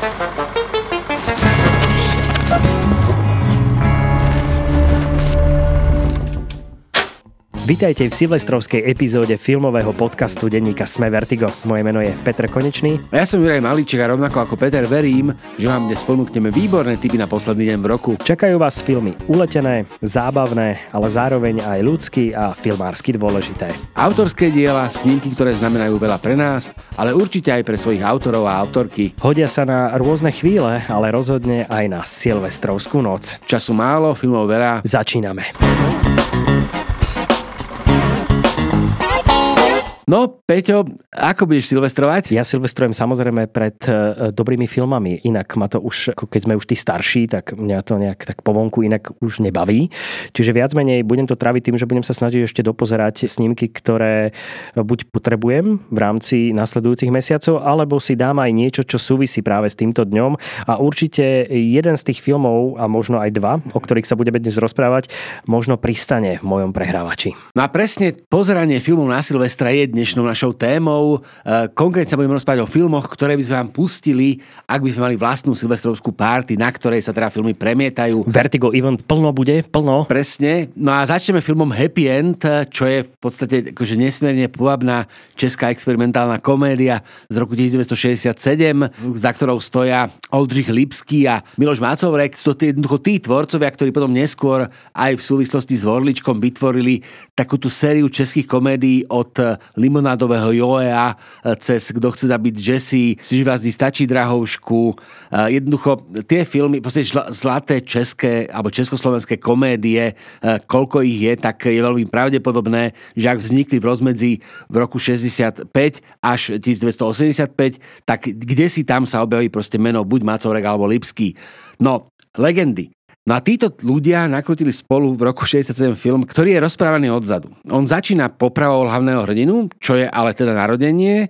Thank you. Vítajte v silvestrovskej epizóde filmového podcastu denníka Sme Vertigo. Moje meno je Petr Konečný. A ja som Juraj Malíček a rovnako ako Peter verím, že vám dnes ponúkneme výborné tipy na posledný deň v roku. Čakajú vás filmy uletené, zábavné, ale zároveň aj ľudský a filmársky dôležité. Autorské diela, snímky, ktoré znamenajú veľa pre nás, ale určite aj pre svojich autorov a autorky. Hodia sa na rôzne chvíle, ale rozhodne aj na silvestrovskú noc. Času málo, filmov veľa. Začíname. No, Peťo, ako budeš silvestrovať? Ja silvestrujem samozrejme pred e, dobrými filmami, inak ma to už, ako keď sme už tí starší, tak mňa to nejak tak povonku inak už nebaví. Čiže viac menej budem to traviť tým, že budem sa snažiť ešte dopozerať snímky, ktoré buď potrebujem v rámci nasledujúcich mesiacov, alebo si dám aj niečo, čo súvisí práve s týmto dňom. A určite jeden z tých filmov, a možno aj dva, o ktorých sa budeme dnes rozprávať, možno pristane v mojom prehrávači. No a presne pozeranie filmov na Silvestra je dnešnou našou témou. E, konkrétne sa budeme rozprávať o filmoch, ktoré by sme vám pustili, ak by sme mali vlastnú silvestrovskú párty, na ktorej sa teda filmy premietajú. Vertigo event plno bude, plno. Presne. No a začneme filmom Happy End, čo je v podstate akože nesmierne povabná česká experimentálna komédia z roku 1967, za ktorou stoja Oldřich Lipský a Miloš Mácovrek. Sú to jednoducho tí tvorcovia, ktorí potom neskôr aj v súvislosti s Vorličkom vytvorili takú tú sériu českých komédií od limonádového Joea e, cez Kto chce zabiť Jesse, Živazný stačí drahovšku. E, jednoducho tie filmy, proste zlaté české alebo československé komédie, e, koľko ich je, tak je veľmi pravdepodobné, že ak vznikli v rozmedzi v roku 65 až 1985, tak kde si tam sa objaví proste meno buď Macovrek alebo Lipský. No, legendy. No a títo ľudia nakrutili spolu v roku 67 film, ktorý je rozprávaný odzadu. On začína popravou hlavného hrdinu, čo je ale teda narodenie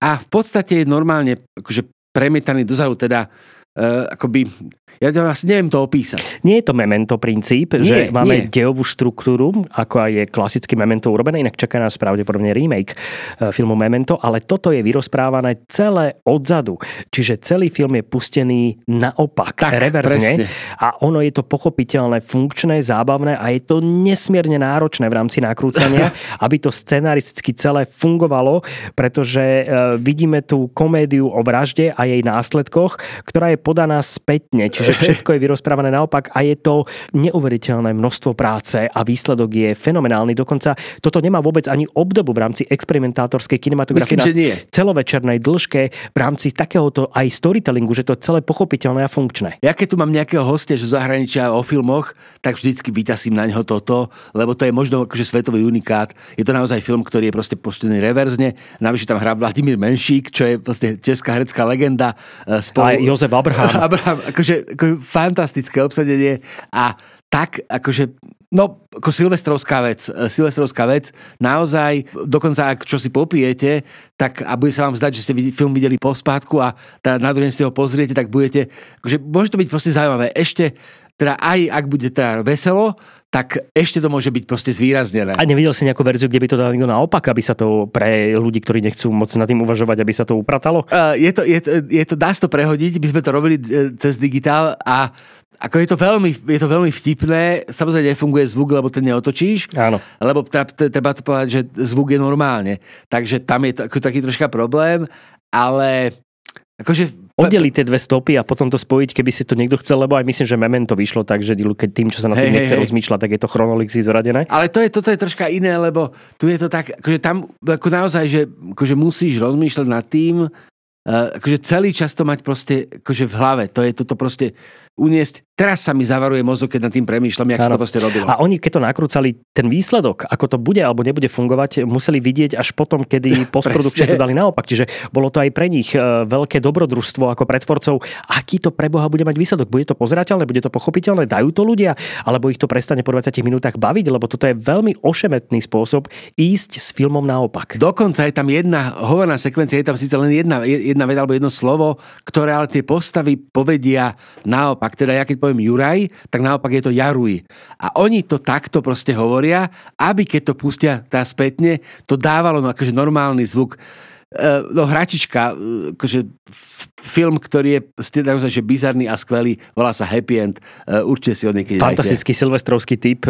a v podstate je normálne akože premietaný dozadu, teda uh, akoby ja asi neviem to opísať. Nie je to memento princíp, nie, že máme nie. dejovú štruktúru, ako aj je klasicky memento urobené, inak čaká nás pravdepodobne remake e, filmu Memento, ale toto je vyrozprávané celé odzadu. Čiže celý film je pustený naopak, tak, reverzne. Presne. A ono je to pochopiteľné, funkčné, zábavné a je to nesmierne náročné v rámci nakrúcania, aby to scenaristicky celé fungovalo, pretože e, vidíme tú komédiu o vražde a jej následkoch, ktorá je podaná spätne. Čiže že všetko je vyrozprávané naopak a je to neuveriteľné množstvo práce a výsledok je fenomenálny. Dokonca toto nemá vôbec ani obdobu v rámci experimentátorskej kinematografie Myslím, že nie. celovečernej dĺžke v rámci takéhoto aj storytellingu, že to je celé pochopiteľné a funkčné. Ja keď tu mám nejakého hostia zo zahraničia o filmoch, tak vždycky vytasím na neho toto, lebo to je možno akože svetový unikát. Je to naozaj film, ktorý je proste postený reverzne. Navyše tam hrá Vladimír Menšík, čo je vlastne česká herecká legenda. E, spolu... A Jozef Abraham. Abraham, akože ako fantastické obsadenie a tak akože No, ako silvestrovská vec, e, silvestrovská vec, naozaj, dokonca ak čo si popijete, tak a bude sa vám zdať, že ste film videli po spátku a tá, na druhý si ho pozriete, tak budete, akože môže to byť proste zaujímavé. Ešte, teda aj ak bude teda veselo, tak ešte to môže byť proste zvýraznené. A nevidel si nejakú verziu, kde by to dal niekto naopak, aby sa to pre ľudí, ktorí nechcú moc nad tým uvažovať, aby sa to upratalo? Uh, je, to, je, to, je to, dá sa to prehodiť, by sme to robili e, cez digitál a ako je to veľmi, je to veľmi vtipné, samozrejme nefunguje zvuk, lebo ten neotočíš. Áno. Lebo treba to povedať, že zvuk je normálne. Takže tam je to ako taký troška problém, ale akože oddeliť tie dve stopy a potom to spojiť, keby si to niekto chcel, lebo aj myslím, že Memento vyšlo tak, že keď tým, čo sa na tým hey, nechce hey, rozmýšľať, tak je to chronologicky zoradené. Ale to je, toto je troška iné, lebo tu je to tak, akože tam ako naozaj, že akože musíš rozmýšľať nad tým, uh, akože celý čas to mať proste akože v hlave. To je toto proste uniesť. Teraz sa mi zavaruje mozog, keď nad tým premýšľam, jak sa to proste robilo. A oni, keď to nakrúcali, ten výsledok, ako to bude alebo nebude fungovať, museli vidieť až potom, kedy postprodukčne to dali naopak. Čiže bolo to aj pre nich e, veľké dobrodružstvo ako pretvorcov. Aký to pre Boha bude mať výsledok? Bude to pozerateľné, bude to pochopiteľné? Dajú to ľudia? Alebo ich to prestane po 20 minútach baviť? Lebo toto je veľmi ošemetný spôsob ísť s filmom naopak. Dokonca je tam jedna hovorná sekvencia, je tam síce len jedna, jedna veda alebo jedno slovo, ktoré ale tie postavy povedia naopak naopak, teda ja keď poviem Juraj, tak naopak je to Jaruj. A oni to takto proste hovoria, aby keď to pustia tá spätne, to dávalo no akože normálny zvuk. Uh, no hračička, uh, akože film, ktorý je naozaj že bizarný a skvelý, volá sa Happy End, uh, určite si ho niekedy Fantastický dajte. silvestrovský typ,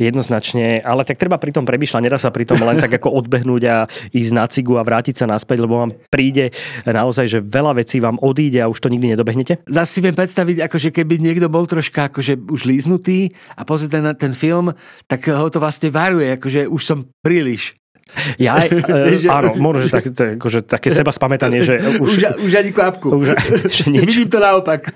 jednoznačne, ale tak treba pri tom premyšľať, nedá sa pri tom len tak ako odbehnúť a ísť na cigu a vrátiť sa naspäť, lebo vám príde naozaj, že veľa vecí vám odíde a už to nikdy nedobehnete? Zase si viem predstaviť, akože keby niekto bol troška akože už líznutý a pozrie ten, ten film, tak ho to vlastne varuje, akože už som príliš ja e, áno, možno, že, tak, to, akože, také seba spamätanie, že už... Už, už ani kvapku. Už, že. Vidím to naopak.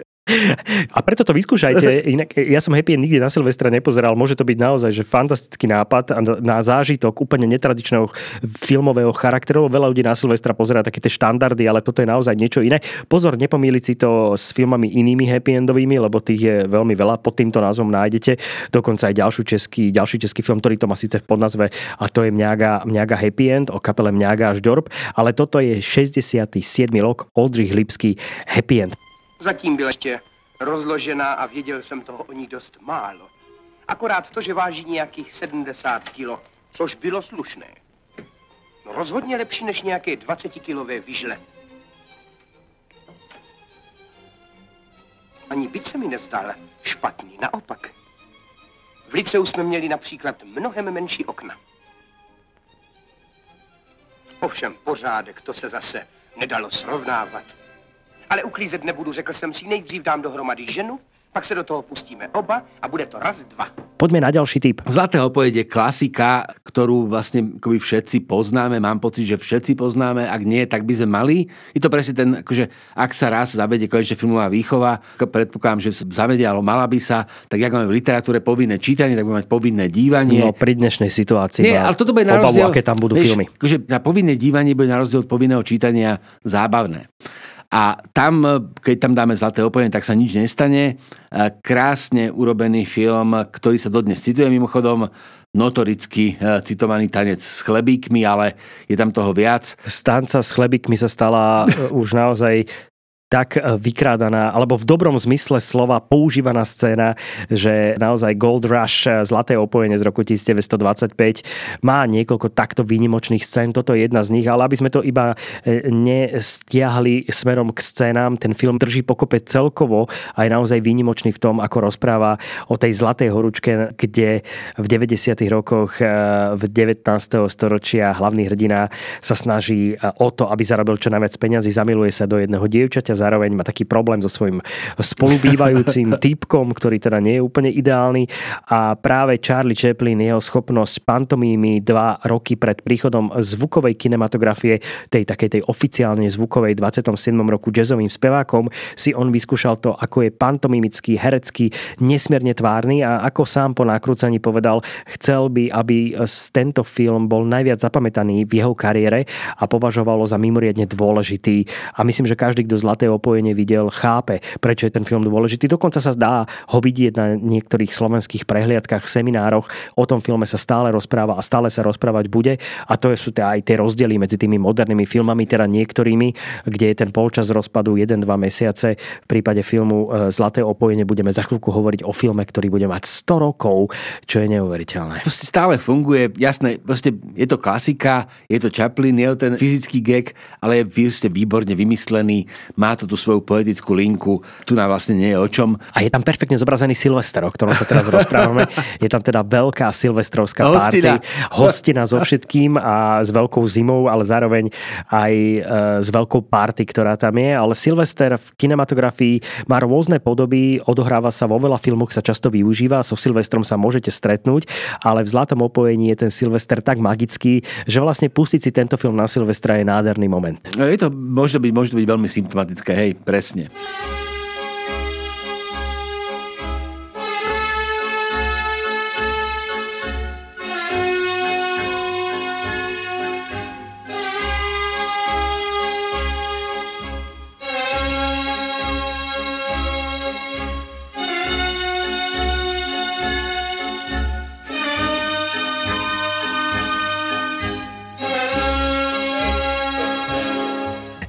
A preto to vyskúšajte. Inak, ja som Happy nikdy na Silvestra nepozeral. Môže to byť naozaj že fantastický nápad na zážitok úplne netradičného filmového charakteru. Veľa ľudí na Silvestra pozerá také tie štandardy, ale toto je naozaj niečo iné. Pozor, nepomíliť si to s filmami inými happy endovými, lebo tých je veľmi veľa. Pod týmto názvom nájdete dokonca aj ďalší český, ďalší český film, ktorý to má síce v podnazve a to je Mňaga, Mňaga Happy End o kapele Mňaga až Dorp, ale toto je 67. rok Oldřich Lipský Happy End. Zatím byla ještě rozložená a věděl jsem toho o ní dost málo. Akorát to, že váží nějakých 70 kilo, což bylo slušné. No rozhodně lepší než nějaké 20-kilové vyžle. Ani byt se mi nezdal špatný, naopak. V liceu jsme měli například mnohem menší okna. Ovšem pořádek, to se zase nedalo srovnávat. Ale uklízet nebudu, řekl jsem si, nejdřív dám dohromady ženu, pak se do toho pustíme oba a bude to raz, dva. Poďme na ďalší typ. Zlaté opojede klasika, ktorú vlastne akoby všetci poznáme. Mám pocit, že všetci poznáme. Ak nie, tak by sme mali. Je to presne ten, akože ak sa raz zavede konečne filmová výchova, predpokladám, že sa zavedie, ale mala by sa, tak jak máme v literatúre povinné čítanie, tak budeme mať povinné dívanie. No pri dnešnej situácii. Nie, ale toto bude na rozdiel, aké tam budú vieš, filmy. Akože na povinné dívanie bude na rozdiel od povinného čítania zábavné. A tam, keď tam dáme zlaté opojenie, tak sa nič nestane. Krásne urobený film, ktorý sa dodnes cituje mimochodom, notoricky e, citovaný tanec s chlebíkmi, ale je tam toho viac. Stanca s chlebíkmi sa stala e, už naozaj tak e, vykrádaná, alebo v dobrom zmysle slova používaná scéna, že naozaj Gold Rush, e, Zlaté opojenie z roku 1925 má niekoľko takto výnimočných scén. Toto je jedna z nich, ale aby sme to iba e, nestiahli smerom k scénám, ten film drží pokope celkovo a je naozaj výnimočný v tom, ako rozpráva o tej Zlatej horúčke, kde v 90. rokoch v 19. storočia hlavný hrdina sa snaží o to, aby zarobil čo najviac peňazí, zamiluje sa do jedného dievčaťa, zároveň má taký problém so svojím spolubývajúcim typkom, ktorý teda nie je úplne ideálny a práve Charlie Chaplin, jeho schopnosť pantomímy dva roky pred príchodom zvukovej kinematografie, tej takej tej oficiálne zvukovej 27. roku jazzovým spevákom, si on vyskúšal to, ako je pantomimický, herecký, nesmierne tvárny a ako sám po nakrúcaní povedal, chcel by, aby tento film bol najviac zapamätaný v jeho kariére a považovalo za mimoriadne dôležitý. A myslím, že každý, kto Zlaté opojenie videl, chápe, prečo je ten film dôležitý. Dokonca sa dá ho vidieť na niektorých slovenských prehliadkách, seminároch. O tom filme sa stále rozpráva a stále sa rozprávať bude. A to sú aj tie rozdiely medzi tými modernými filmami, teda niektorými, kde je ten polčas rozpadu 1-2 mesiace. V prípade filmu e, Zlaté opojenie budeme za chvíľku hovoriť o filme, ktorý bude mať 100 rokov, čo je neuveriteľné. Proste stále funguje, jasné, proste je to klasika, je to Chaplin, je to ten fyzický gag, ale je výborne vymyslený, má to tú svoju poetickú linku, tu nám vlastne nie je o čom. A je tam perfektne zobrazený Silvester, o ktorom sa teraz rozprávame. Je tam teda veľká silvestrovská hostina. party, hostina so všetkým a s veľkou zimou, ale zároveň aj e, s veľkou party, ktorá tam je. Ale Silvester v kinematografii má rôzne podoby, odohráva sa vo veľa filmoch, sa často využíva, so Silvestrom sa môžete stretnúť, ale v Zlatom opojení je ten Silvester tak magický, že vlastne pustiť si tento film na Silvestra je nádherný moment. No, je to, môže byť, môže byť veľmi symptomatické hej, presne.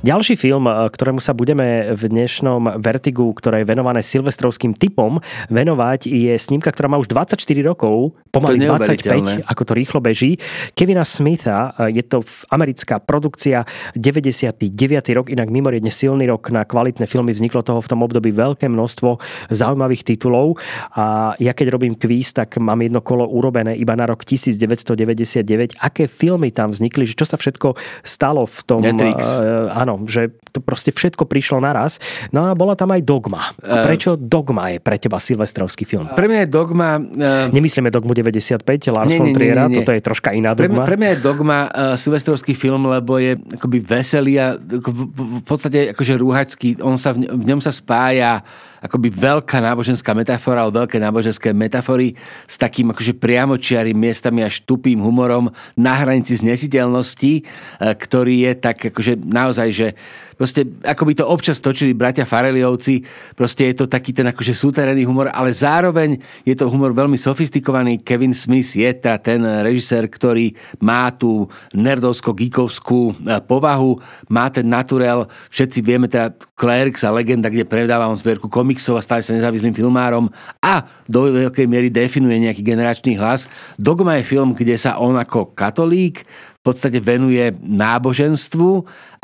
Ďalší film, e, ktorému sa budeme v dnešnom Vertigu, ktoré je venované silvestrovským typom, venovať, je snímka, ktorá má už 24 rokov, pomaly 25, ako to rýchlo beží. Kevina Smitha, e, je to americká produkcia, 99. rok, inak mimoriadne silný rok na kvalitné filmy, vzniklo toho v tom období veľké množstvo zaujímavých titulov a ja keď robím kvíz, tak mám jedno kolo urobené iba na rok 1999. Aké filmy tam vznikli, že čo sa všetko stalo v tom... Netflix. Uh, áno, že to proste všetko prišlo naraz. No a bola tam aj Dogma. A prečo Dogma je pre teba silvestrovský film? Pre mňa je Dogma... Uh, Nemyslíme Dogmu 95, Lars nie, von Triera, toto je troška iná Dogma. Pre, pre mňa je Dogma uh, silvestrovský film, lebo je akoby veselý a v podstate akože rúhačský. On sa v, v ňom sa spája akoby veľká náboženská metafora, alebo veľké náboženské metafory s takým akože priamočiarým miestami až tupým humorom na hranici znesiteľnosti, e, ktorý je tak akože naozaj, že proste ako by to občas točili bratia Fareliovci, proste je to taký ten akože súterený humor, ale zároveň je to humor veľmi sofistikovaný. Kevin Smith je teda ten režisér, ktorý má tú nerdovsko-geekovskú e, povahu, má ten naturel, všetci vieme teda Clerks a Legenda, kde predáva on zbierku komiksov a stále sa nezávislým filmárom a do veľkej miery definuje nejaký generačný hlas. Dogma je film, kde sa on ako katolík podstate venuje náboženstvu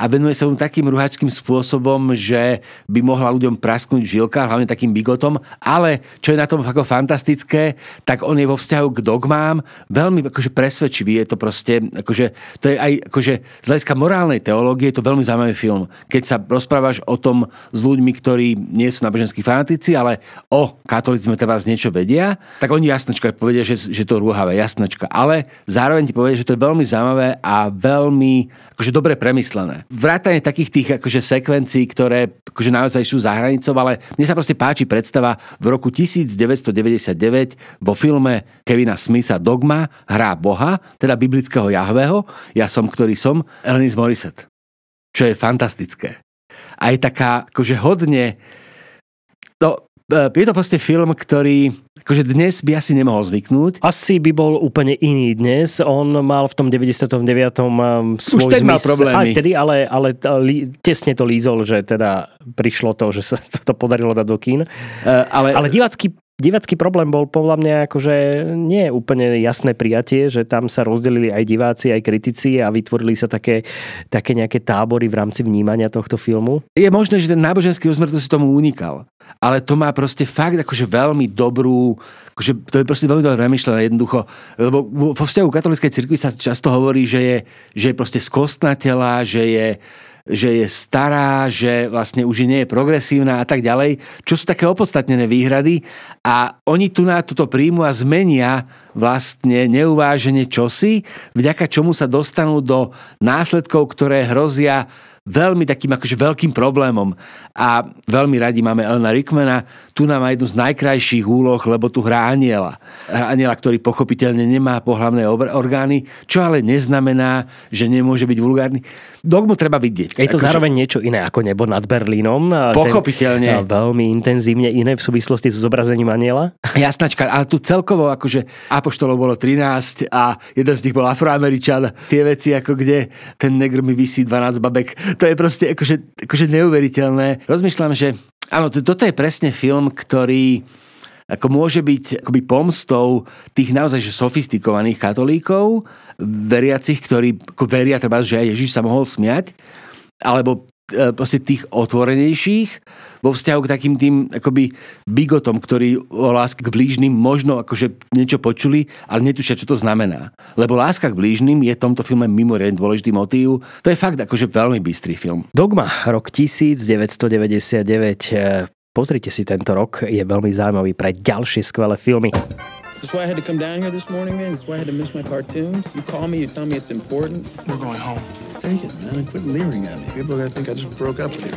a venuje sa mu takým ruhačským spôsobom, že by mohla ľuďom prasknúť žilka, hlavne takým bigotom, ale čo je na tom ako fantastické, tak on je vo vzťahu k dogmám veľmi akože presvedčivý. Je to proste, akože, to je aj akože z hľadiska morálnej teológie je to veľmi zaujímavý film. Keď sa rozprávaš o tom s ľuďmi, ktorí nie sú náboženskí fanatici, ale o katolizme teda z niečo vedia, tak oni jasnačka povedia, že, že to rúhavé, jasnačka. Ale zároveň ti povedia, že to je veľmi zaujímavé a veľmi akože dobre premyslené. Vrátane takých tých akože sekvencií, ktoré akože naozaj sú za hranicou, ale mne sa proste páči predstava v roku 1999 vo filme Kevina Smitha Dogma hrá Boha, teda biblického Jahveho, ja som, ktorý som, Elenis Morissette. Čo je fantastické. A taká akože hodne... No, e, je to proste film, ktorý akože dnes by asi nemohol zvyknúť. Asi by bol úplne iný dnes. On mal v tom 99. Um, svoj Už zmys- mal problémy. Aj vtedy, ale, ale li, tesne to lízol, že teda prišlo to, že sa to podarilo dať do kín. Uh, ale, ale divácky divácky problém bol podľa mňa akože nie je úplne jasné prijatie, že tam sa rozdelili aj diváci, aj kritici a vytvorili sa také, také nejaké tábory v rámci vnímania tohto filmu. Je možné, že ten náboženský rozmer to si tomu unikal ale to má proste fakt akože veľmi dobrú, akože to je proste veľmi dobre premyšlené jednoducho, lebo vo vzťahu katolíckej cirkvi sa často hovorí, že je, že je proste skostnatela, že je, že je stará, že vlastne už nie je progresívna a tak ďalej, čo sú také opodstatnené výhrady a oni tu na túto príjmu a zmenia vlastne neuváženie čosi, vďaka čomu sa dostanú do následkov, ktoré hrozia veľmi takým akože veľkým problémom. A veľmi radi máme Elena Rickmana, tu nám má jednu z najkrajších úloh, lebo tu hrá aniela. Aniela, ktorý pochopiteľne nemá pohlavné orgány, čo ale neznamená, že nemôže byť vulgárny. Dogmu treba vidieť. Je to akože... zároveň niečo iné ako nebo nad Berlínom. Pochopiteľne. Ten, veľmi intenzívne iné v súvislosti s zobrazením aniela. Jasnačka, ale tu celkovo akože apoštolov bolo 13 a jeden z nich bol afroameričan. Tie veci ako kde ten negr mi vysí 12 babek. To je proste akože, akože neuveriteľné. Rozmýšľam, že áno, toto je presne film, ktorý ako môže byť akoby pomstou tých naozaj že sofistikovaných katolíkov, veriacich, ktorí ako veria treba, že aj Ježiš sa mohol smiať, alebo proste tých otvorenejších vo vzťahu k takým tým akoby bigotom, ktorí o láske k blížnym možno akože niečo počuli, ale netušia, čo to znamená. Lebo láska k blížnym je v tomto filme mimoriadne dôležitý motív. To je fakt akože veľmi bystrý film. Dogma, rok 1999. Pozrite si tento rok, je veľmi zaujímavý pre ďalšie skvelé filmy. That's why I had to come down here this morning, man. That's why I had to miss my cartoons. You call me, you tell me it's important. We're going home. Take it, man, and quit leering at me. People are gonna think I just broke up with you.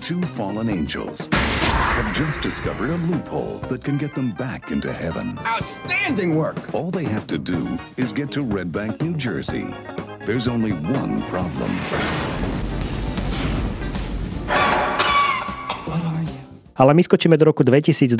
Two fallen angels have just discovered a loophole that can get them back into heaven. Outstanding work! All they have to do is get to Red Bank, New Jersey. There's only one problem. Ale my skočíme do roku 2022,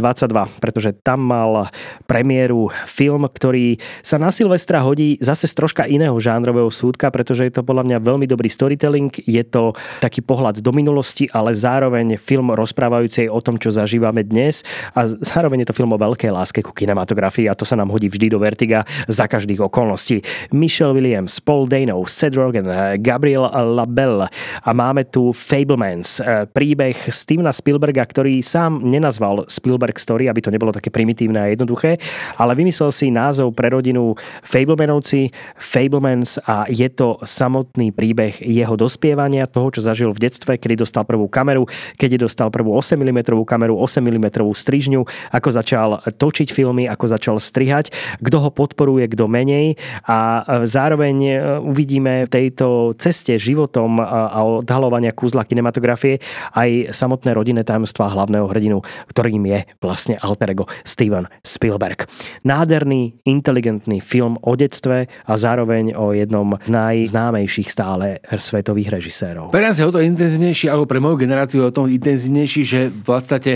pretože tam mal premiéru film, ktorý sa na Silvestra hodí zase z troška iného žánrového súdka, pretože je to podľa mňa veľmi dobrý storytelling. Je to taký pohľad do minulosti, ale zároveň film rozprávajúcej o tom, čo zažívame dnes a zároveň je to film o veľkej láske ku kinematografii a to sa nám hodí vždy do Vertiga za každých okolností. Michelle Williams, Paul Dano, Seth Rogen, Gabriel Labelle a máme tu Fablemans, príbeh Stevena Spielberga, ktorý sám nenazval Spielberg Story, aby to nebolo také primitívne a jednoduché, ale vymyslel si názov pre rodinu Fablemanovci, Fablemans a je to samotný príbeh jeho dospievania, toho, čo zažil v detstve, kedy dostal prvú kameru, keď dostal prvú 8 mm kameru, 8 mm strižňu, ako začal točiť filmy, ako začal strihať, kto ho podporuje, kto menej a zároveň uvidíme v tejto ceste životom a odhalovania kúzla kinematografie aj samotné rodinné tajomstvá hlavného hrdinu, ktorým je vlastne alter ego Steven Spielberg. Nádherný, inteligentný film o detstve a zároveň o jednom z najznámejších stále svetových režisérov. Pre nás je o to intenzívnejší, alebo pre moju generáciu je o to intenzívnejší, že v podstate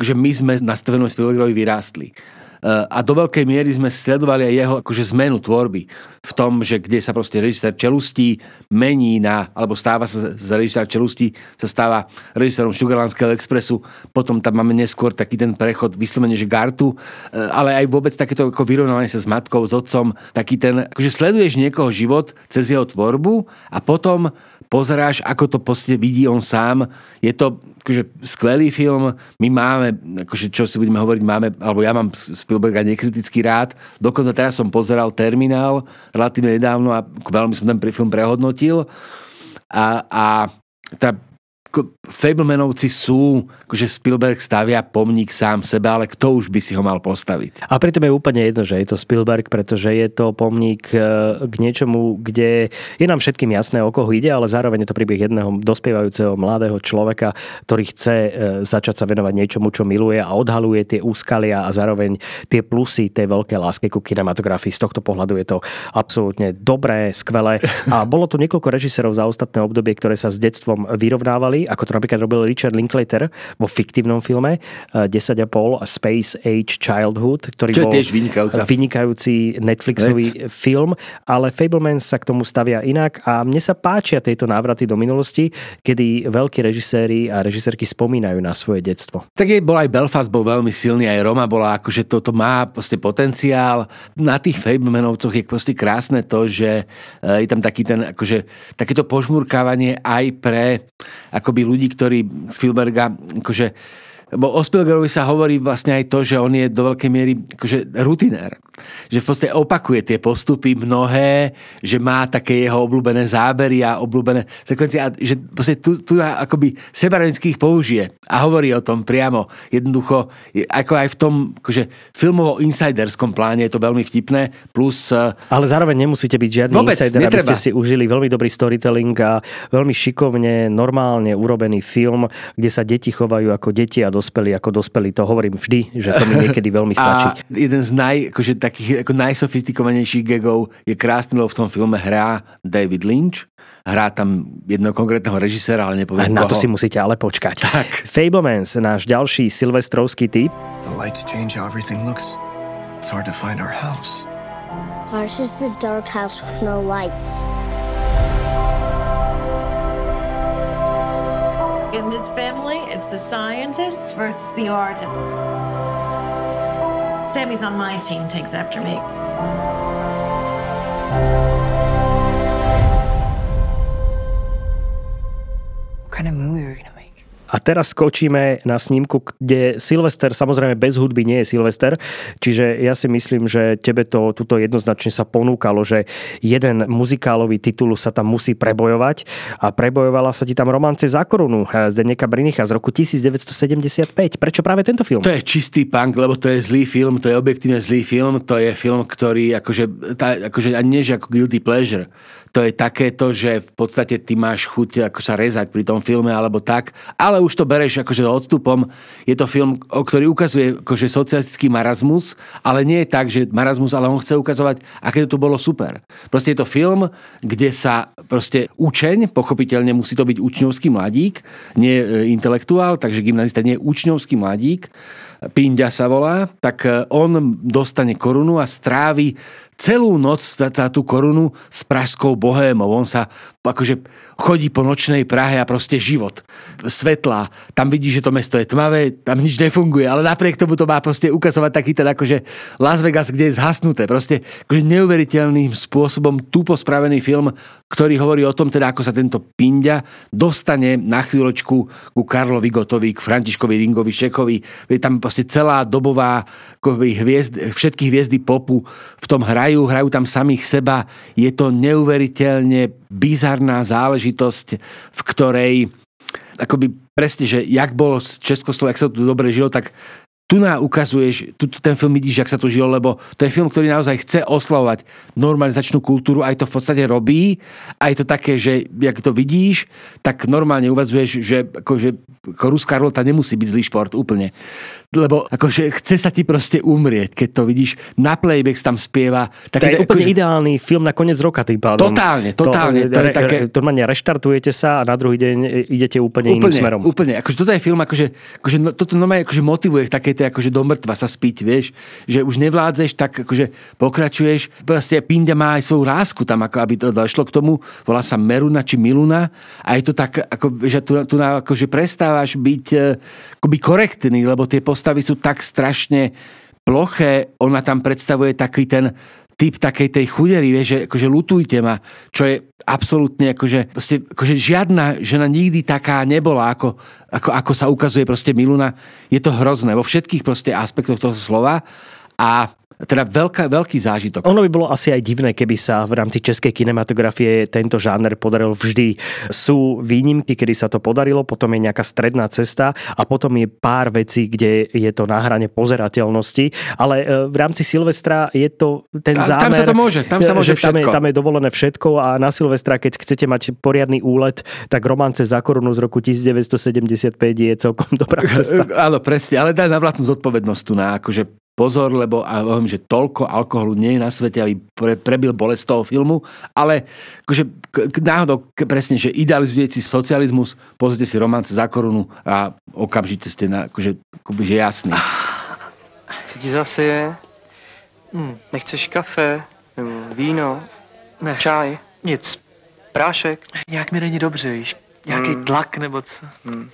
že my sme na Stevenom Spielbergovi vyrástli a do veľkej miery sme sledovali aj jeho akože zmenu tvorby v tom, že kde sa proste režisér čelustí mení na, alebo stáva sa z režisér čelustí, sa stáva režisérom Sugarlandského expresu, potom tam máme neskôr taký ten prechod vyslovene, že Gartu, e, ale aj vôbec takéto ako vyrovnávanie sa s matkou, s otcom, taký ten, akože sleduješ niekoho život cez jeho tvorbu a potom pozeráš, ako to proste vidí on sám. Je to akože skvelý film. My máme, akože čo si budeme hovoriť, máme, alebo ja mám Spielberga nekriticky rád. Dokonca teraz som pozeral Terminál relatívne nedávno a veľmi som ten film prehodnotil. A, a tá Fablemanovci sú, akože Spielberg stavia pomník sám sebe, ale kto už by si ho mal postaviť? A pritom je úplne jedno, že je to Spielberg, pretože je to pomník e, k niečomu, kde je nám všetkým jasné, o koho ide, ale zároveň je to príbeh jedného dospievajúceho mladého človeka, ktorý chce e, začať sa venovať niečomu, čo miluje a odhaluje tie úskalia a zároveň tie plusy tej veľké lásky ku kinematografii. Z tohto pohľadu je to absolútne dobré, skvelé. A bolo tu niekoľko režisérov za ostatné obdobie, ktoré sa s detstvom vyrovnávali ako to napríklad robil Richard Linklater vo fiktívnom filme 10,5 a Space Age Childhood, ktorý Čo bol tiež vynikajúci Netflixový Vec. film, ale Fableman sa k tomu stavia inak a mne sa páčia tieto návraty do minulosti, kedy veľkí režiséri a režisérky spomínajú na svoje detstvo. Tak je, bol aj Belfast bol veľmi silný, aj Roma bola, akože toto má proste potenciál. Na tých Fablemanovcoch je proste krásne to, že e, je tam taký ten, akože, takéto požmurkávanie aj pre akoby ľudí, ktorí Spielberga akože Bo o Spielbergovi sa hovorí vlastne aj to, že on je do veľkej miery akože rutinár že v podstate opakuje tie postupy mnohé, že má také jeho obľúbené zábery a obľúbené sekvencie a že proste tu, tu akoby sebarenických použije a hovorí o tom priamo. Jednoducho, ako aj v tom akože filmovo-insiderskom pláne je to veľmi vtipné, plus... E, Ale zároveň nemusíte byť žiadny Vôbec, insider, netreba. aby ste si užili veľmi dobrý storytelling a veľmi šikovne, normálne urobený film, kde sa deti chovajú ako deti a dospelí ako dospelí. To hovorím vždy, že to mi niekedy veľmi stačí. A jeden z naj, akože, tak takých ako najsofistikovanejších gegov je krásny, lebo v tom filme hrá David Lynch. Hrá tam jedného konkrétneho režiséra, ale nepoviem Na koho. to si musíte ale počkať. Tak. Fablemans, náš ďalší silvestrovský typ. The lights change how everything looks. It's hard to find our house. Ours is the dark house with no lights. In this family, it's the scientists versus the artists. Sammy's on my team, takes after me. Teraz skočíme na snímku, kde Silvester, samozrejme bez hudby nie je Silvester, čiže ja si myslím, že tebe to tuto jednoznačne sa ponúkalo, že jeden muzikálový titul sa tam musí prebojovať a prebojovala sa ti tam romance za korunu Zdeneka Brinicha z roku 1975. Prečo práve tento film? To je čistý punk, lebo to je zlý film, to je objektívne zlý film, to je film, ktorý akože, tá, akože nie, že ako guilty pleasure to je takéto, že v podstate ty máš chuť ako sa rezať pri tom filme alebo tak, ale už to bereš akože odstupom. Je to film, ktorý ukazuje akože socialistický marazmus, ale nie je tak, že marazmus, ale on chce ukazovať, aké to bolo super. Proste je to film, kde sa proste učeň, pochopiteľne musí to byť učňovský mladík, nie e, intelektuál, takže gymnazista nie je učňovský mladík, Pindia sa volá, tak e, on dostane korunu a strávi celú noc za, za tú korunu s pražskou bohémou. On sa akože chodí po nočnej Prahe a proste život. Svetlá. Tam vidí, že to mesto je tmavé, tam nič nefunguje, ale napriek tomu to má proste ukazovať taký ten akože Las Vegas, kde je zhasnuté. Proste akože neuveriteľným spôsobom tupo spravený film, ktorý hovorí o tom teda, ako sa tento Pindia dostane na chvíľočku ku Karlovi Gotovi, k Františkovi Ringovi Šekovi. Je tam proste celá dobová hviezd, všetky hviezdy popu v tom hrajú hrajú, tam samých seba. Je to neuveriteľne bizarná záležitosť, v ktorej akoby presne, že jak bolo Československo, jak sa tu dobre žilo, tak tu na ukazuješ, tu ten film vidíš, jak sa to žilo, lebo to je film, ktorý naozaj chce oslavovať normalizačnú kultúru, aj to v podstate robí, aj to také, že jak to vidíš, tak normálne uvazuješ, že akože, ako ruská rolta nemusí byť zlý šport úplne lebo akože chce sa ti proste umrieť, keď to vidíš. Na playback tam spieva. Tak to je úplne akože... ideálny film na koniec roka tým pádom. Totálne, totálne. To, to, je také... to re, reštartujete sa a na druhý deň idete úplne, úplne iným smerom. Úplne, akože toto je film, akože, akože no, toto normálne akože motivuje v takej tej, akože do mŕtva sa spiť, vieš, že už nevládzeš, tak akože pokračuješ. Proste Pindia má aj svoju lásku tam, ako aby to došlo k tomu. Volá sa Meruna či Miluna a je to tak, ako, že tu, tu akože prestávaš byť eh, akoby korektný, lebo tie postavy sú tak strašne ploché, ona tam predstavuje taký ten typ takej tej chudery, vieš, že akože lutujte ma, čo je absolútne akože, proste, akože žiadna žena nikdy taká nebola, ako, ako, ako sa ukazuje proste Miluna. Je to hrozné vo všetkých proste aspektoch toho slova a teda veľká, veľký zážitok. Ono by bolo asi aj divné, keby sa v rámci českej kinematografie tento žáner podaril vždy. Sú výnimky, kedy sa to podarilo, potom je nejaká stredná cesta a potom je pár vecí, kde je to na hrane pozerateľnosti, ale e, v rámci Silvestra je to ten tam, zámer... Tam sa to môže, tam sa môže všetko. Tam je, tam je dovolené všetko a na Silvestra, keď chcete mať poriadny úlet, tak romance za korunu z roku 1975 je celkom dobrá cesta. Áno, presne, ale daj na vlastnú zodpovednosť tu na akože pozor, lebo a hovorím, že toľko alkoholu nie je na svete, aby pre, prebil bolesť toho filmu, ale akože, náhodou presne, že idealizujete si socializmus, pozrite si romance za korunu a okamžite ste na, akože, akoby, že jasný. Co ti zase je? Hm, nechceš kafe? Nebo víno? Ne. Čaj? Nic. Prášek? Nějak mi není dobře, víš. Nějaký hmm. tlak nebo co. Hmm.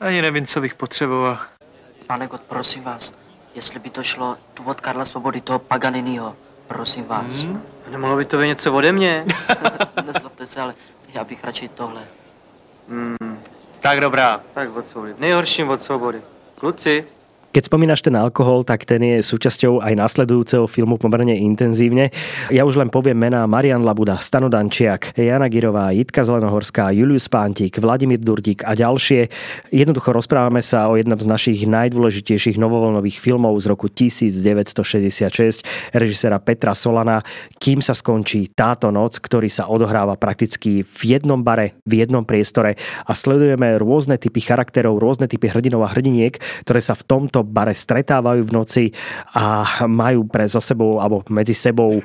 Ani nevím, co bych potřeboval. Pane God, prosím vás, jestli by to šlo tu od Karla Svobody, toho Paganiniho. Prosím vás. Hmm. Nemohlo by to být něco ode mě? Nezlobte se, ale já bych radši tohle. Hmm. Tak dobrá, tak od svobody. Nejhorším od svobody. Kluci, keď spomínaš ten alkohol, tak ten je súčasťou aj nasledujúceho filmu pomerne intenzívne. Ja už len poviem mená Marian Labuda, Stano Jana Girová, Jitka Zelenohorská, Julius Pántik, Vladimír Durdík a ďalšie. Jednoducho rozprávame sa o jednom z našich najdôležitejších novovolnových filmov z roku 1966 režisera Petra Solana, kým sa skončí táto noc, ktorý sa odohráva prakticky v jednom bare, v jednom priestore a sledujeme rôzne typy charakterov, rôzne typy hrdinov a hrdiniek, ktoré sa v tomto bare stretávajú v noci a majú pre so sebou alebo medzi sebou e,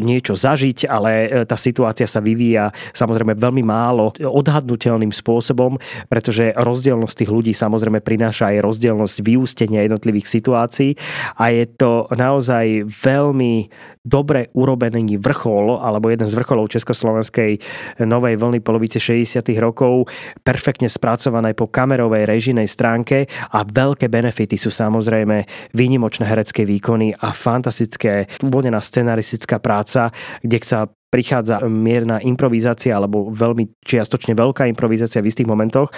niečo zažiť, ale e, tá situácia sa vyvíja samozrejme veľmi málo odhadnutelným spôsobom, pretože rozdielnosť tých ľudí samozrejme prináša aj rozdielnosť vyústenia jednotlivých situácií a je to naozaj veľmi dobre urobený vrchol, alebo jeden z vrcholov československej novej vlny polovice 60. rokov, perfektne spracované po kamerovej režinej stránke a veľké benefity sú samozrejme výnimočné herecké výkony a fantastické uvodená scenaristická práca, kde sa prichádza mierna improvizácia alebo veľmi čiastočne veľká improvizácia v istých momentoch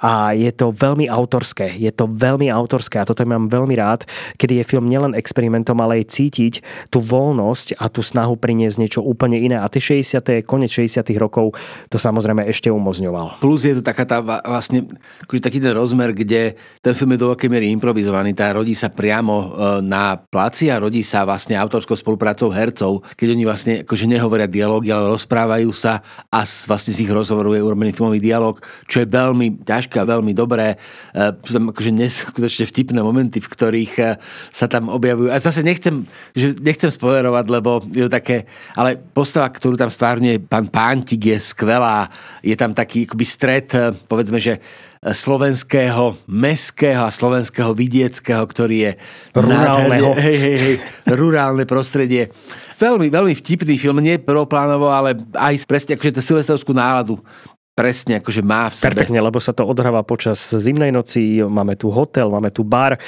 a je to veľmi autorské. Je to veľmi autorské a toto mám veľmi rád, kedy je film nielen experimentom, ale aj cítiť tú voľnosť a tú snahu priniesť niečo úplne iné. A tie 60. konec 60. rokov to samozrejme ešte umožňoval. Plus je to taká tá vlastne akože taký ten rozmer, kde ten film je do veľkej miery improvizovaný. Tá rodí sa priamo e, na placi a rodí sa vlastne autorskou spoluprácou hercov, keď oni vlastne akože nehovoria dialógy, ale rozprávajú sa a z, vlastne z ich rozhovoru je urobený filmový dialog, čo je veľmi ťažké a veľmi dobré. E, sú tam akože neskutočne vtipné momenty, v ktorých e, sa tam objavujú. A zase nechcem, že nechcem spoilerovať, lebo je to také, ale postava, ktorú tam stvárňuje pán Pántik je skvelá. Je tam taký akoby stret, e, povedzme, že slovenského meského a slovenského vidieckého, ktorý je Rurálneho. Hej, hej, hej, rurálne prostredie. Veľmi, veľmi vtipný film, nie prvoplánovo, ale aj presne akože tú silvestrovskú náladu presne akože má v sebe. Perfektne, lebo sa to odhráva počas zimnej noci, máme tu hotel, máme tu bar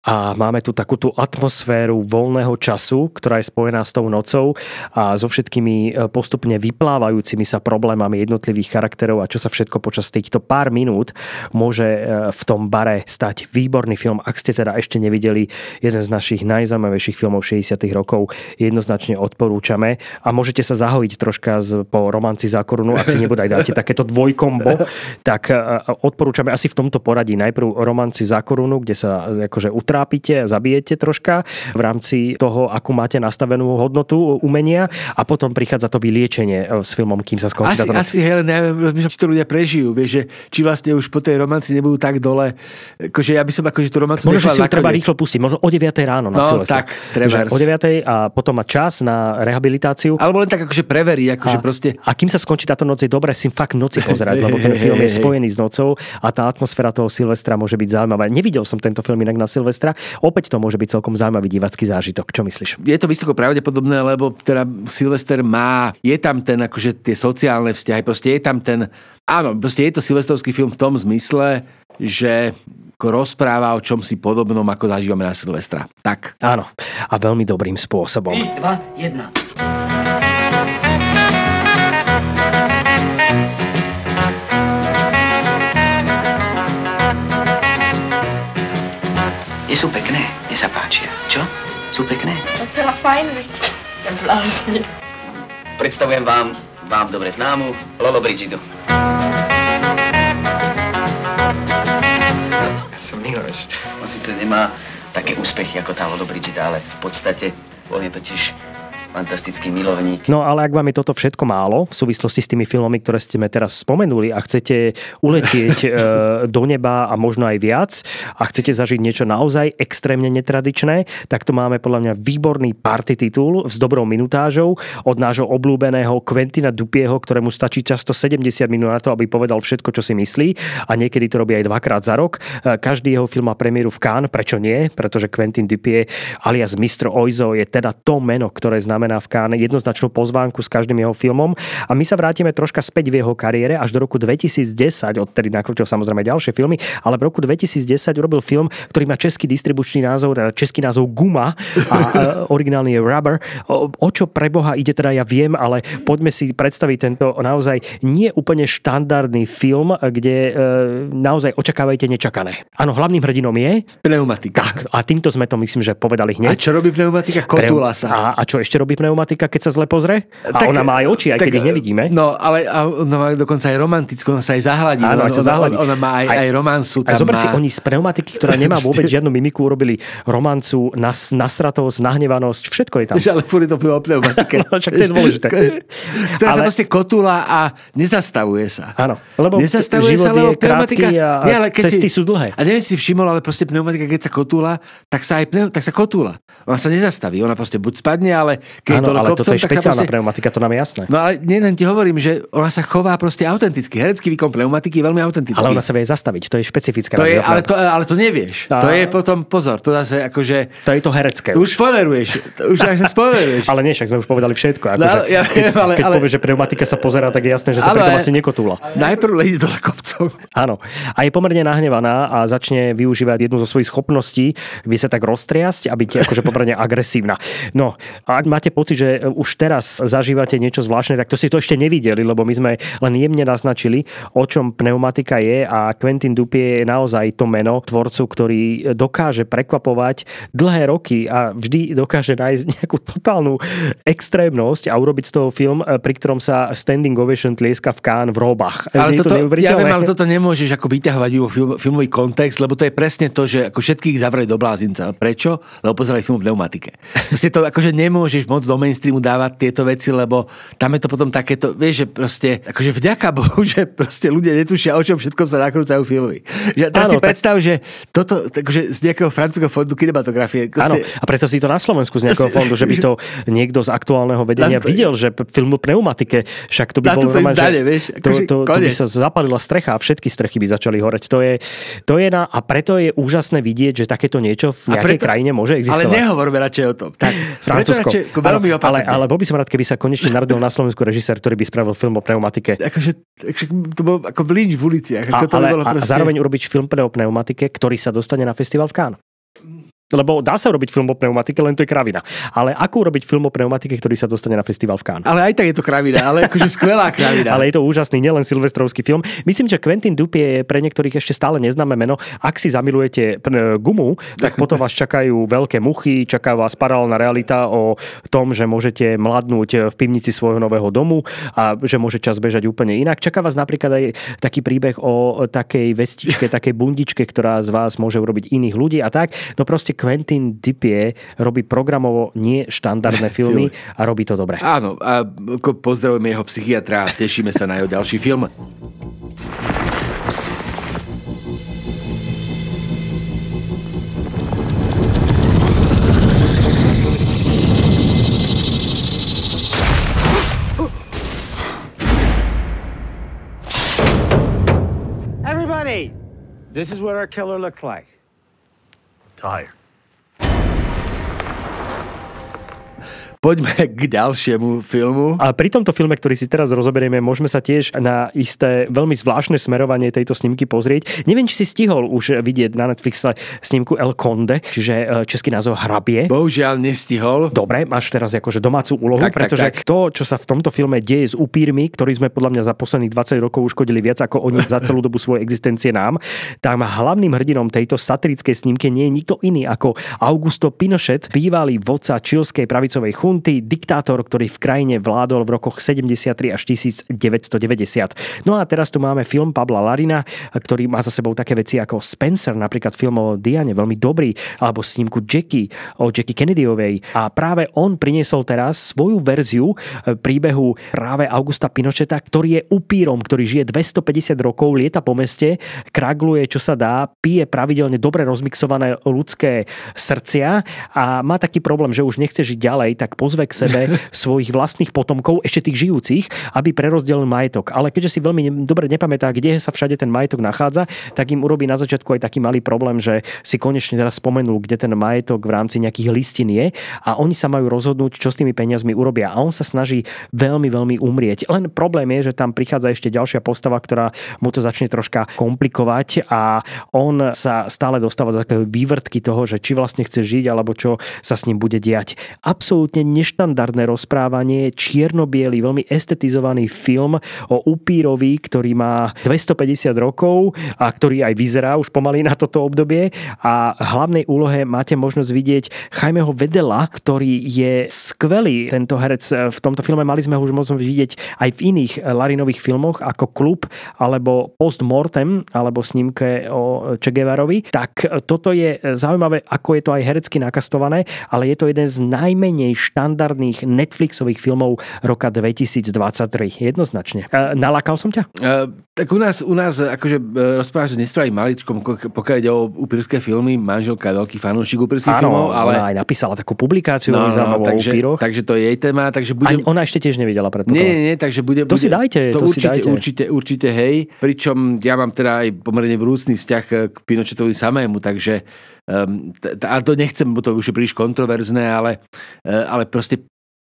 a máme tu takú tú atmosféru voľného času, ktorá je spojená s tou nocou a so všetkými e, postupne vyplávajúcimi sa problémami jednotlivých charakterov a čo sa všetko počas týchto pár minút môže e, v tom bare stať. Výborný film, ak ste teda ešte nevideli jeden z našich najzaujímavejších filmov 60 rokov, jednoznačne odporúčame a môžete sa zahojiť troška po romanci za korunu, ak si nebodaj dáte takéto dvojkombo, tak e, odporúčame asi v tomto poradí. Najprv romanci za korunu, kde sa akože utrápite, zabijete troška v rámci toho, akú máte nastavenú hodnotu umenia a potom prichádza to vyliečenie e, s filmom, kým sa skončí Asi, táto asi Helen, ja rozmýšľam, či to ľudia prežijú, vieš, že či vlastne už po tej romanci nebudú tak dole, akože ja by som akože tú romancu Možno, že si ju treba rýchlo pustiť, možno o 9 ráno na No, tak. Že O 9 a potom mať čas na rehabilitáciu. Alebo len tak akože preverí, akože A, proste a kým sa skončí táto noc, je dobré si fakt v noci pozerať, lebo ten film je spojený s nocou a tá atmosféra toho Silvestra môže byť zaujímavá. Nevidel som tento film inak na Silvestra, opäť to môže byť celkom zaujímavý divácky zážitok. Čo myslíš? Je to vysoko pravdepodobné, lebo teda Silvester má, je tam ten, akože tie sociálne vzťahy, proste je tam ten, áno, proste je to silvestrovský film v tom zmysle, že rozpráva o čom si podobnom, ako zažívame na Silvestra. Tak. Áno. A veľmi dobrým spôsobom. 3, 2, 1. mne sa páčia. Čo? Sú pekné? Docela fajn, veď. Ten blázni. Predstavujem vám, vám dobre známu, Lolo Brigidu. Já jsem miluješ. On síce nemá také úspechy ako tá Lolo Brigida, ale v podstate on je totiž fantastický milovník. No ale ak vám je toto všetko málo v súvislosti s tými filmami, ktoré ste mi teraz spomenuli a chcete uletieť e, do neba a možno aj viac a chcete zažiť niečo naozaj extrémne netradičné, tak tu máme podľa mňa výborný party titul s dobrou minutážou od nášho obľúbeného Quentina Dupieho, ktorému stačí často 70 minút na to, aby povedal všetko, čo si myslí a niekedy to robí aj dvakrát za rok. E, Každý jeho film má premiéru v Cannes, prečo nie? Pretože Quentin Dupie alias Mr. Oizo je teda to meno, ktoré znamená v Cannes jednoznačnú pozvánku s každým jeho filmom. A my sa vrátime troška späť v jeho kariére až do roku 2010, odtedy nakrutil samozrejme ďalšie filmy, ale v roku 2010 urobil film, ktorý má český distribučný názov, teda český názov Guma a originálny je Rubber. O, o čo pre Boha ide teda ja viem, ale poďme si predstaviť tento naozaj nie úplne štandardný film, kde e, naozaj očakávajte nečakané. Áno, hlavným hrdinom je Pneumatika. tak, a týmto sme to myslím, že povedali A hneď. čo robí pneumatika? Kotula sa. A, a čo ešte robí pneumatika, keď sa zle pozrie? A Tak- ona má aj oči, aj keď ich nevidíme. No, ale a ona má dokonca aj romantickú, ona sa aj zahladí. Áno, ona, aj sa zahladí. Ona, ona má aj, aj, aj romansu. A Tam zober má... si, oni z pneumatiky, ktorá nemá vôbec žiadnu mimiku, urobili romancu, nas, nasratosť, nahnevanosť, všetko je tam. Ale furt to o pneumatike. No, však to je dôležité. Ktorá sa Ale- proste kotula a nezastavuje sa. Áno, lebo nezastavuje život sa, lebo krátky a cesty sú dlhé. A neviem, si všimol, ale proste pneumatika, keď sa kotúla, tak sa aj pneu, tak sa kotúla. Ona sa nezastaví, ona proste buď spadne, ale keď Áno, dole ale kopcom, toto je sa špeciálna proste... pneumatika, to nám je jasné. No ale nie, len ti hovorím, že ona sa chová proste autenticky. Herecký výkon pneumatiky je veľmi autentický. Ale ona sa vie zastaviť, to je špecifická. to je, ale, to, ale to nevieš. A- To je potom, pozor, to zase akože... to je to herecké. To už spoileruješ. To už až spoileruješ. Ale nie, však sme už povedali všetko. Akože, No, ale ja keď, ale- keď ale- povieš, že pneumatika sa pozerá, tak je jasné, že sa Ale- pri tom asi nekotúla. Najprv lejde dole kopcom. Áno. A je pomerne nahnevaná a začne využívať jednu zo svojich schopností, vie sa tak roztriasť a byť akože pomerne agresívna. No, a ak máte pocit, že už teraz zažívate niečo zvláštne, tak to si to ešte nevideli, lebo my sme len jemne naznačili, o čom pneumatika je a Quentin Dupie je naozaj to meno tvorcu, ktorý dokáže prekvapovať dlhé roky a vždy dokáže nájsť nejakú totálnu extrémnosť a urobiť z toho film, pri ktorom sa standing ovation tlieska v Cannes v robách. Ale Je to toto, ja neuveriteľné. viem, ale toto nemôžeš ako vyťahovať film, filmový kontext, lebo to je presne to, že ako všetkých zavreli do blázinca. Prečo? Lebo pozerali film pneumatike. Proste to akože nemôžeš moc do mainstreamu dávať tieto veci, lebo tam je to potom takéto, vieš, že proste, akože vďaka Bohu, že proste ľudia netušia, o čom všetkom sa nakrúcajú filmy. Že, teraz si tak- predstav, že toto, takže z nejakého francúzského fondu kinematografie. Áno, proste- a predstav si to na Slovensku z nejakého fondu, že by to niekto z aktuálneho vedenia to- videl, že film o pneumatike, však to by bolo normálne, že vieš, to, akože to, to by koniec. sa zapalila strecha a všetky strechy by začali horeť. To je, to je na, a preto je úžasné vidieť, že takéto niečo v nejakej preto- krajine môže Ale existovať. nehovorme radšej o tom. Tak, Francúzsko. Radšej, veľmi ale, ale bol by som rád, keby sa konečne narodil na Slovensku režisér, ktorý by spravil film o pneumatike. Akože, to bolo ako blinč v uliciach. A, Ako to by ale, bolo a proste... zároveň urobiť film o pneumatike, ktorý sa dostane na festival v Cannes. Lebo dá sa urobiť film o pneumatike, len to je kravina. Ale ako urobiť film o pneumatike, ktorý sa dostane na festival v Cannes? Ale aj tak je to kravina, ale akože skvelá kravina. Ale je to úžasný, nielen silvestrovský film. Myslím, že Quentin Dupie je pre niektorých ešte stále neznáme meno. Ak si zamilujete gumu, tak potom vás čakajú veľké muchy, čaká vás paralelná realita o tom, že môžete mladnúť v pivnici svojho nového domu a že môže čas bežať úplne inak. Čaká vás napríklad aj taký príbeh o takej vestičke, takej bundičke, ktorá z vás môže urobiť iných ľudí a tak. No proste Quentin Dupie robí programovo nie štandardné filmy a robí to dobre. Áno, a pozdravujeme jeho psychiatra a tešíme sa na jeho ďalší film. This is what our killer looks like. Tired. Poďme k ďalšiemu filmu. A pri tomto filme, ktorý si teraz rozoberieme, môžeme sa tiež na isté veľmi zvláštne smerovanie tejto snímky pozrieť. Neviem, či si stihol už vidieť na Netflixe snímku El Conde, čiže e, český názov Hrabie. Bohužiaľ nestihol. Dobre, máš teraz akože domácu úlohu, Tak, tak, pretože tak. to, čo sa v tomto filme deje s upírmi, ktorí sme podľa mňa za posledných 20 rokov uškodili viac ako oni za celú dobu svojej existencie nám, tam hlavným hrdinom tejto satirickej snímke nie je nikto iný ako Augusto Pinochet, bývalý vodca čilskej pravicovej chunty, diktátor, ktorý v krajine vládol v rokoch 73 až 1990. No a teraz tu máme film Pabla Larina, ktorý má za sebou také veci ako Spencer, napríklad film o Diane, veľmi dobrý, alebo snímku Jackie, o Jackie Kennedyovej. A práve on priniesol teraz svoju verziu e, príbehu práve Augusta Pinocheta, ktorý je upírom, ktorý žije 250 rokov, lieta po meste, kragluje, čo sa dá, pije pravidelne dobre rozmixované ľudské srdcia a má taký problém, že už nechce žiť ďalej, tak pozve k sebe svojich vlastných potomkov, ešte tých žijúcich, aby prerozdelil majetok. Ale keďže si veľmi ne- dobre nepamätá, kde sa všade ten majetok nachádza, tak im urobí na začiatku aj taký malý problém, že si konečne teraz spomenul, kde ten majetok v rámci nejakých listín je a oni sa majú rozhodnúť, čo s tými peniazmi urobia. A on sa snaží veľmi, veľmi umrieť. Len problém je, že tam prichádza ešte ďalšia postava, ktorá mu to začne troška komplikovať a on sa stále dostáva do takého vývrtky toho, že či vlastne chce žiť alebo čo sa s ním bude diať. Absolútne neštandardné rozprávanie, čierno-biely, veľmi estetizovaný film o upírovi, ktorý má 250 rokov a ktorý aj vyzerá už pomaly na toto obdobie a hlavnej úlohe máte možnosť vidieť Chajmeho Vedela, ktorý je skvelý tento herec v tomto filme. Mali sme ho už možnosť vidieť aj v iných Larinových filmoch ako Klub alebo Post Mortem alebo snímke o Che Guevarovi. Tak toto je zaujímavé, ako je to aj herecky nakastované, ale je to jeden z najmenej štandardných Netflixových filmov roka 2023. Jednoznačne. E, Nalakal som ťa? Uh, tak u nás, u nás akože uh, rozprávaš, že nespraví maličkom, ko- pokiaľ ide o upírske filmy, manželka je veľký fanúšik upírskych filmov, ale... ona aj napísala takú publikáciu No, no, takže, upíroch. takže to je jej téma, takže Ani budem... ona ešte tiež nevidela, Nie, predpokladám. nie, nie, takže bude... To bude, si dajte, to si určite, dajte. Určite, určite, hej. Pričom ja mám teda aj pomerne vrúcný vzťah k Pinochetovi samému, takže um, t- t- a to nechcem, bo to už je príliš kontroverzné, ale, uh, ale proste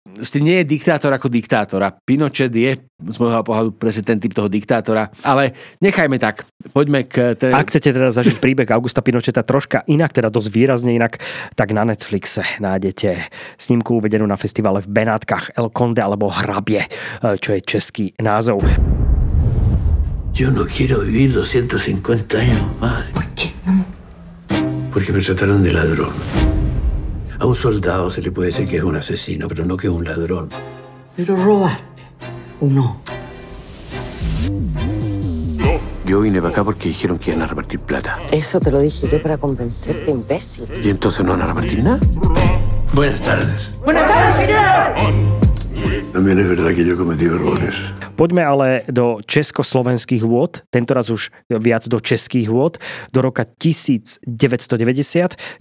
Proste nie je diktátor ako diktátor a Pinochet je z môjho pohľadu presne ten typ toho diktátora, ale nechajme tak. Poďme k... Te... Ak chcete teda zažiť príbeh Augusta Pinocheta troška inak, teda dosť výrazne inak, tak na Netflixe nájdete snímku uvedenú na festivale v Benátkach El Conde alebo Hrabie, čo je český názov. Yo no quiero vivir 250 años más. ¿Por qué no? Porque me trataron de ladrón. A un soldado se le puede decir que es un asesino, pero no que es un ladrón. Pero robaste, ¿o no? Yo vine para acá porque dijeron que iban a repartir plata. Eso te lo dije yo para convencerte, imbécil. ¿Y entonces no van a repartir nada? Buenas tardes. Buenas tardes, Fidel. Que yo he cometido errores. Poďme ale do československých vôd, tentoraz už viac do českých vôd, do roka 1990,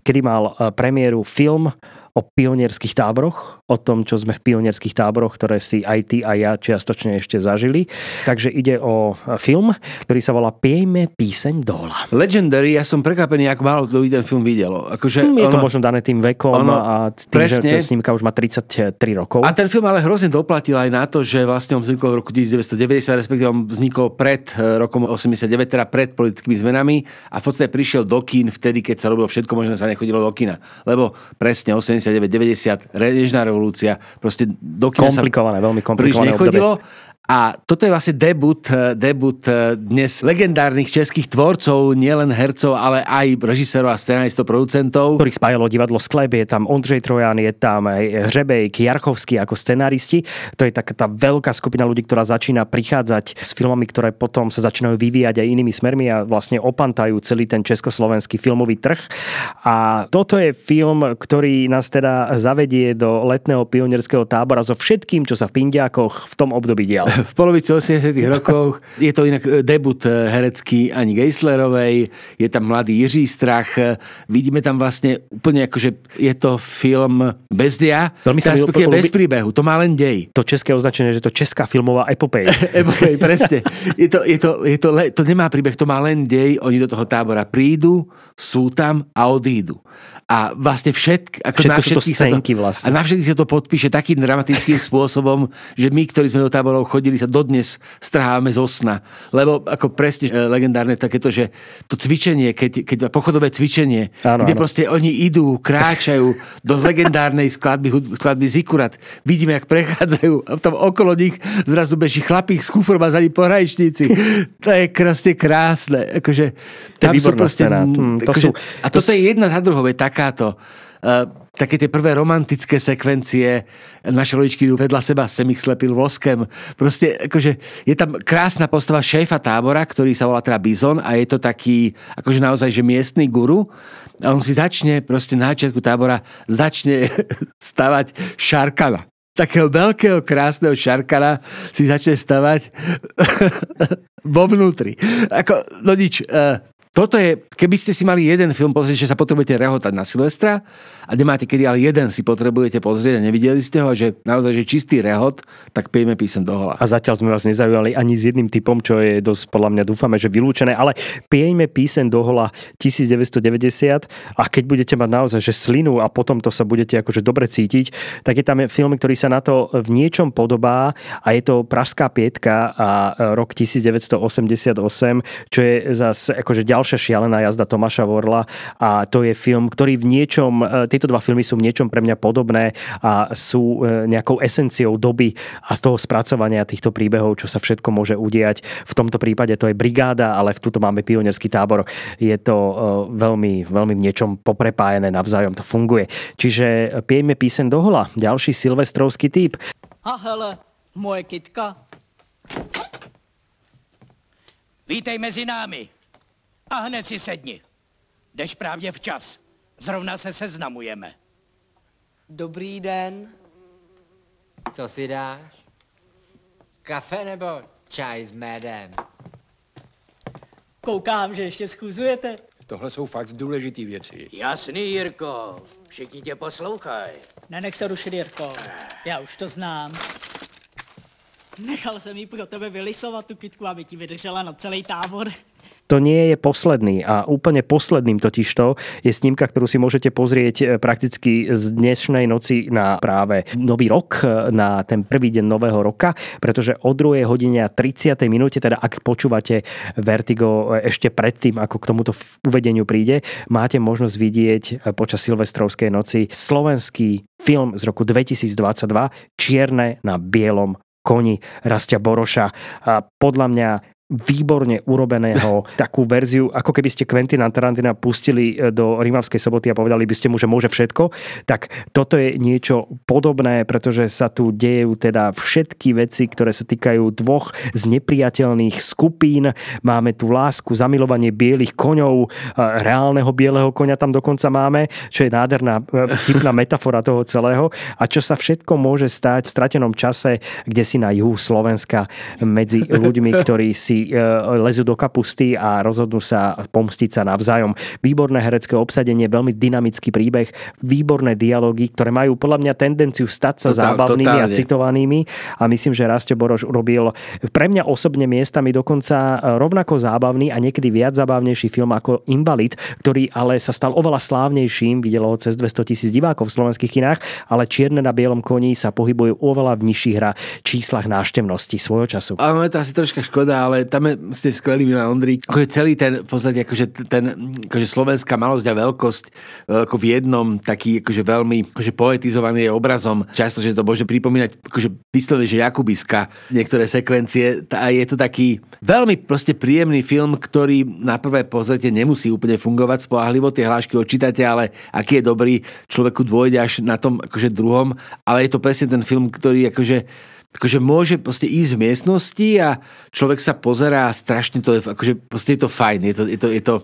kedy mal eh, premiéru film o pionierských táboroch, o tom, čo sme v pionierských táboroch, ktoré si aj ty a ja čiastočne ešte zažili. Takže ide o film, ktorý sa volá Piejme píseň dola. Legendary, ja som prekvapený, ako málo ľudí ten film videlo. Akože je to ono- možno dané tým vekom ono- a tým, presne. že snímka už má 33 rokov. A ten film ale hrozne doplatil aj na to, že vlastne on vznikol v roku 1990, respektíve on vznikol pred eh, rokom 89, teda pred politickými zmenami a v podstate prišiel do kín vtedy, keď sa robilo všetko, možno sa nechodilo do kína. Lebo presne 89-90, nežná revolúcia, proste do kína Komplikované, veľmi sa príliš komplikované nechodilo. obdobie. A toto je vlastne debut, eh, debut eh, dnes legendárnych českých tvorcov, nielen hercov, ale aj režisérov a scenaristov, producentov. ktorých spájalo divadlo Sklep, je tam Ondřej Trojan, je tam aj Hřebejk, Jarchovský ako scenáristi. To je taká tá veľká skupina ľudí, ktorá začína prichádzať s filmami, ktoré potom sa začínajú vyvíjať aj inými smermi a vlastne opantajú celý ten československý filmový trh. A toto je film, ktorý nás teda zavedie do letného pionierského tábora so všetkým, čo sa v Pindiákoch v tom období dialo. v polovici 80 rokoch. Je to inak e, debut e, herecký Ani Geislerovej, je tam mladý Jiří Strach, vidíme tam vlastne úplne akože je to film bez dia, Veľmi sa respektíve bez príbehu, to má len dej. To české označenie, že to česká filmová epopeja. Epokej, presne. Je to, je to, je to, le, to nemá príbeh, to má len dej, oni do toho tábora prídu, sú tam a odídu. A vlastne všetk, ako Všetko na to všetkých sa scénky vlastne. A na všetkých sa to podpíše takým dramatickým spôsobom, že my, ktorí sme do táborov chodili, sa dodnes strhávame zo sna. Lebo ako presne e, legendárne takéto, že to cvičenie, keď, keď pochodové cvičenie, Áno, kde áno. proste oni idú, kráčajú do legendárnej skladby, skladby Zikurat. Vidíme, jak prechádzajú a tam okolo nich zrazu beží chlapík s kufrom a za ním porajšníci. To je krásne krásne. Akože, To je výborná scéna. Hm, to akože, sú- a to toto je jedna za druhou, je takáto. Uh, také tie prvé romantické sekvencie, naše rodičky idú vedľa seba, sem ich slepil voskem. Proste, akože, je tam krásna postava šéfa tábora, ktorý sa volá teda Bizon a je to taký, akože naozaj, že miestný guru. A on si začne, proste na začiatku tábora, začne stavať šarkana. Takého veľkého, krásneho šarkana si začne stavať vo vnútri. Ako, no nič, uh, toto je, keby ste si mali jeden film pozrieť, že sa potrebujete rehotať na Silvestra a nemáte kedy, ale jeden si potrebujete pozrieť a nevideli ste ho, že naozaj, že čistý rehot, tak pijeme písem do hola. A zatiaľ sme vás nezaujali ani s jedným typom, čo je dosť podľa mňa dúfame, že vylúčené, ale pieňme písen do hola 1990 a keď budete mať naozaj že slinu a potom to sa budete akože dobre cítiť, tak je tam film, ktorý sa na to v niečom podobá a je to Pražská pietka a rok 1988, čo je zase akože ďalšia šialená jazda Tomáša Vorla a to je film, ktorý v niečom, e, tieto dva filmy sú v niečom pre mňa podobné a sú e, nejakou esenciou doby a z toho spracovania týchto príbehov, čo sa všetko môže udiať. V tomto prípade to je brigáda, ale v tuto máme pionierský tábor. Je to e, veľmi, veľmi v niečom poprepájené navzájom, to funguje. Čiže piejme písen do hola, ďalší silvestrovský typ. A hele, moje kytka. Vítej mezi námi. A hned si sedni. Jdeš právě včas. Zrovna se seznamujeme. Dobrý den. Co si dáš? Kafe nebo čaj s medem? Koukám, že ještě schůzujete. Tohle jsou fakt důležité věci. Jasný, Jirko. Všichni tě poslouchají. Nenech se rušit, Jirko. Já už to znám. Nechal jsem jí pro tebe vylisovat tu kytku, aby ti vydržela na celý tábor. To nie je posledný a úplne posledným totižto je snímka, ktorú si môžete pozrieť e, prakticky z dnešnej noci na práve nový rok, e, na ten prvý deň nového roka, pretože o 2 hodine a 30. minúte, teda ak počúvate Vertigo e, ešte predtým, ako k tomuto uvedeniu príde, máte možnosť vidieť počas Silvestrovskej noci slovenský film z roku 2022 Čierne na bielom koni Rastia Boroša. A podľa mňa výborne urobeného takú verziu, ako keby ste Quentina Tarantina pustili e, do Rímavskej soboty a povedali by ste mu, že môže všetko, tak toto je niečo podobné, pretože sa tu dejú teda všetky veci, ktoré sa týkajú dvoch z nepriateľných skupín. Máme tu lásku, zamilovanie bielých koňov, e, reálneho bieleho koňa tam dokonca máme, čo je nádherná e, vtipná metafora toho celého a čo sa všetko môže stať v stratenom čase, kde si na juhu Slovenska medzi ľuďmi, ktorí si E, lezú do kapusty a rozhodnú sa pomstiť sa navzájom. Výborné herecké obsadenie, veľmi dynamický príbeh, výborné dialógy, ktoré majú podľa mňa tendenciu stať sa Totál, zábavnými totálne. a citovanými a myslím, že Rasto Boroš urobil pre mňa osobne miestami dokonca rovnako zábavný a niekedy viac zábavnejší film ako Invalid, ktorý ale sa stal oveľa slávnejším, videlo ho cez 200 tisíc divákov v slovenských kinách, ale Čierne na bielom koni sa pohybujú oveľa v nižších hra číslach návštevnosti svojho času. Ale to asi troška škoda, ale tam ste skvelý Milan Ondrík. Akože celý ten, v podstate, akože ten, akože slovenská malosť a veľkosť e, ako v jednom, taký akože veľmi akože poetizovaný je obrazom. Často, že to môže pripomínať akože vyslovene, že Jakubiska niektoré sekvencie. A je to taký veľmi proste príjemný film, ktorý na prvé pozrite nemusí úplne fungovať spolahlivo, tie hlášky odčítate, ale aký je dobrý, človeku dôjde až na tom akože druhom, ale je to presne ten film, ktorý akože akože môže proste ísť v miestnosti a človek sa pozerá a strašne to je, akože proste je to fajn, je to, je to, je to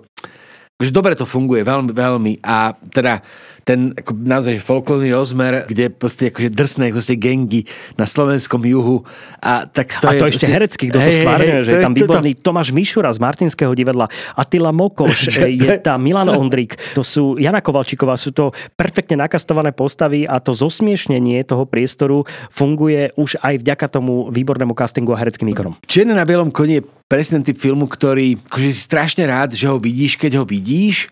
akože dobre to funguje, veľmi, veľmi a teda ten ako naozaj folklórny rozmer, kde proste akože drsné proste gengy na slovenskom juhu. A, tak to a je to ešte proste, herecký, kto to stvárňuje, že je tam výborný toto... Tomáš Mišura z Martinského divadla, Attila Mokoš, je tam Milan Ondrik, to sú Jana Kovalčíková, sú to perfektne nakastované postavy a to zosmiešnenie toho priestoru funguje už aj vďaka tomu výbornému castingu a hereckým výkonom. Čierne na bielom koni je presne typ filmu, ktorý akože si strašne rád, že ho vidíš, keď ho vidíš,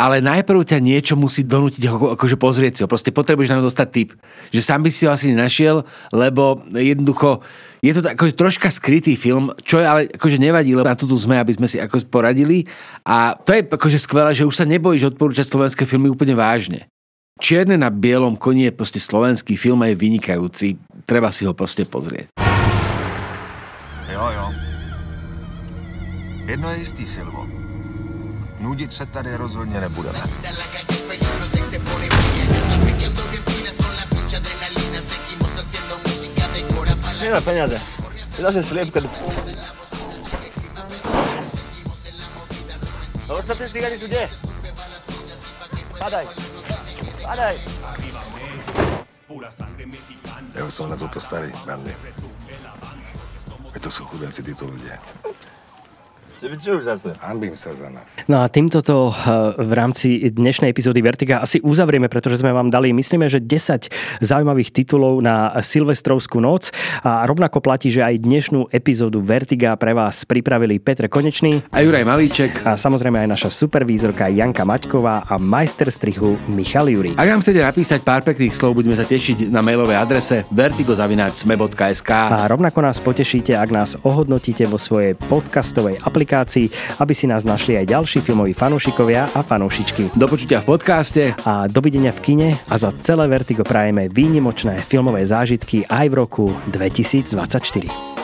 ale najprv ťa niečo musí donútiť ho akože pozrieť si ho. Proste potrebuješ na dostať tip. Že sám by si ho asi nenašiel, lebo jednoducho je to akože troška skrytý film, čo je ale akože nevadí, lebo na túto sme, aby sme si ako poradili. A to je akože skvelé, že už sa nebojíš odporúčať slovenské filmy úplne vážne. Čierne na bielom koni je proste slovenský film a je vynikajúci. Treba si ho proste pozrieť. Jo, jo. Jedno je istý, Silvo. Nudit se tady rozhodně nebudeme. Peñate. Te das el slip que... Ostatní cigáni sú kde? Padaj. Padaj. Ja už som na toto starý, hlavne. Veď to sú chudáci títo ľudia. Čo už zase? Hanbím sa za nás. No a týmto to eh, v rámci dnešnej epizódy Vertiga asi uzavrieme, pretože sme vám dali, myslíme, že 10 zaujímavých titulov na Silvestrovskú noc a rovnako platí, že aj dnešnú epizódu Vertiga pre vás pripravili Petr Konečný a Juraj Malíček a samozrejme aj naša supervízorka Janka Maťková a majster strihu Michal Juri. Ak nám chcete napísať pár pekných slov, budeme sa tešiť na mailovej adrese vertigozavináčsme.sk A rovnako nás potešíte, ak nás ohodnotíte vo svojej podcastovej aplikácii aplikácií, aby si nás našli aj ďalší filmoví fanúšikovia a fanúšičky. Do počutia v podcaste a dovidenia v kine a za celé Vertigo prajeme výnimočné filmové zážitky aj v roku 2024.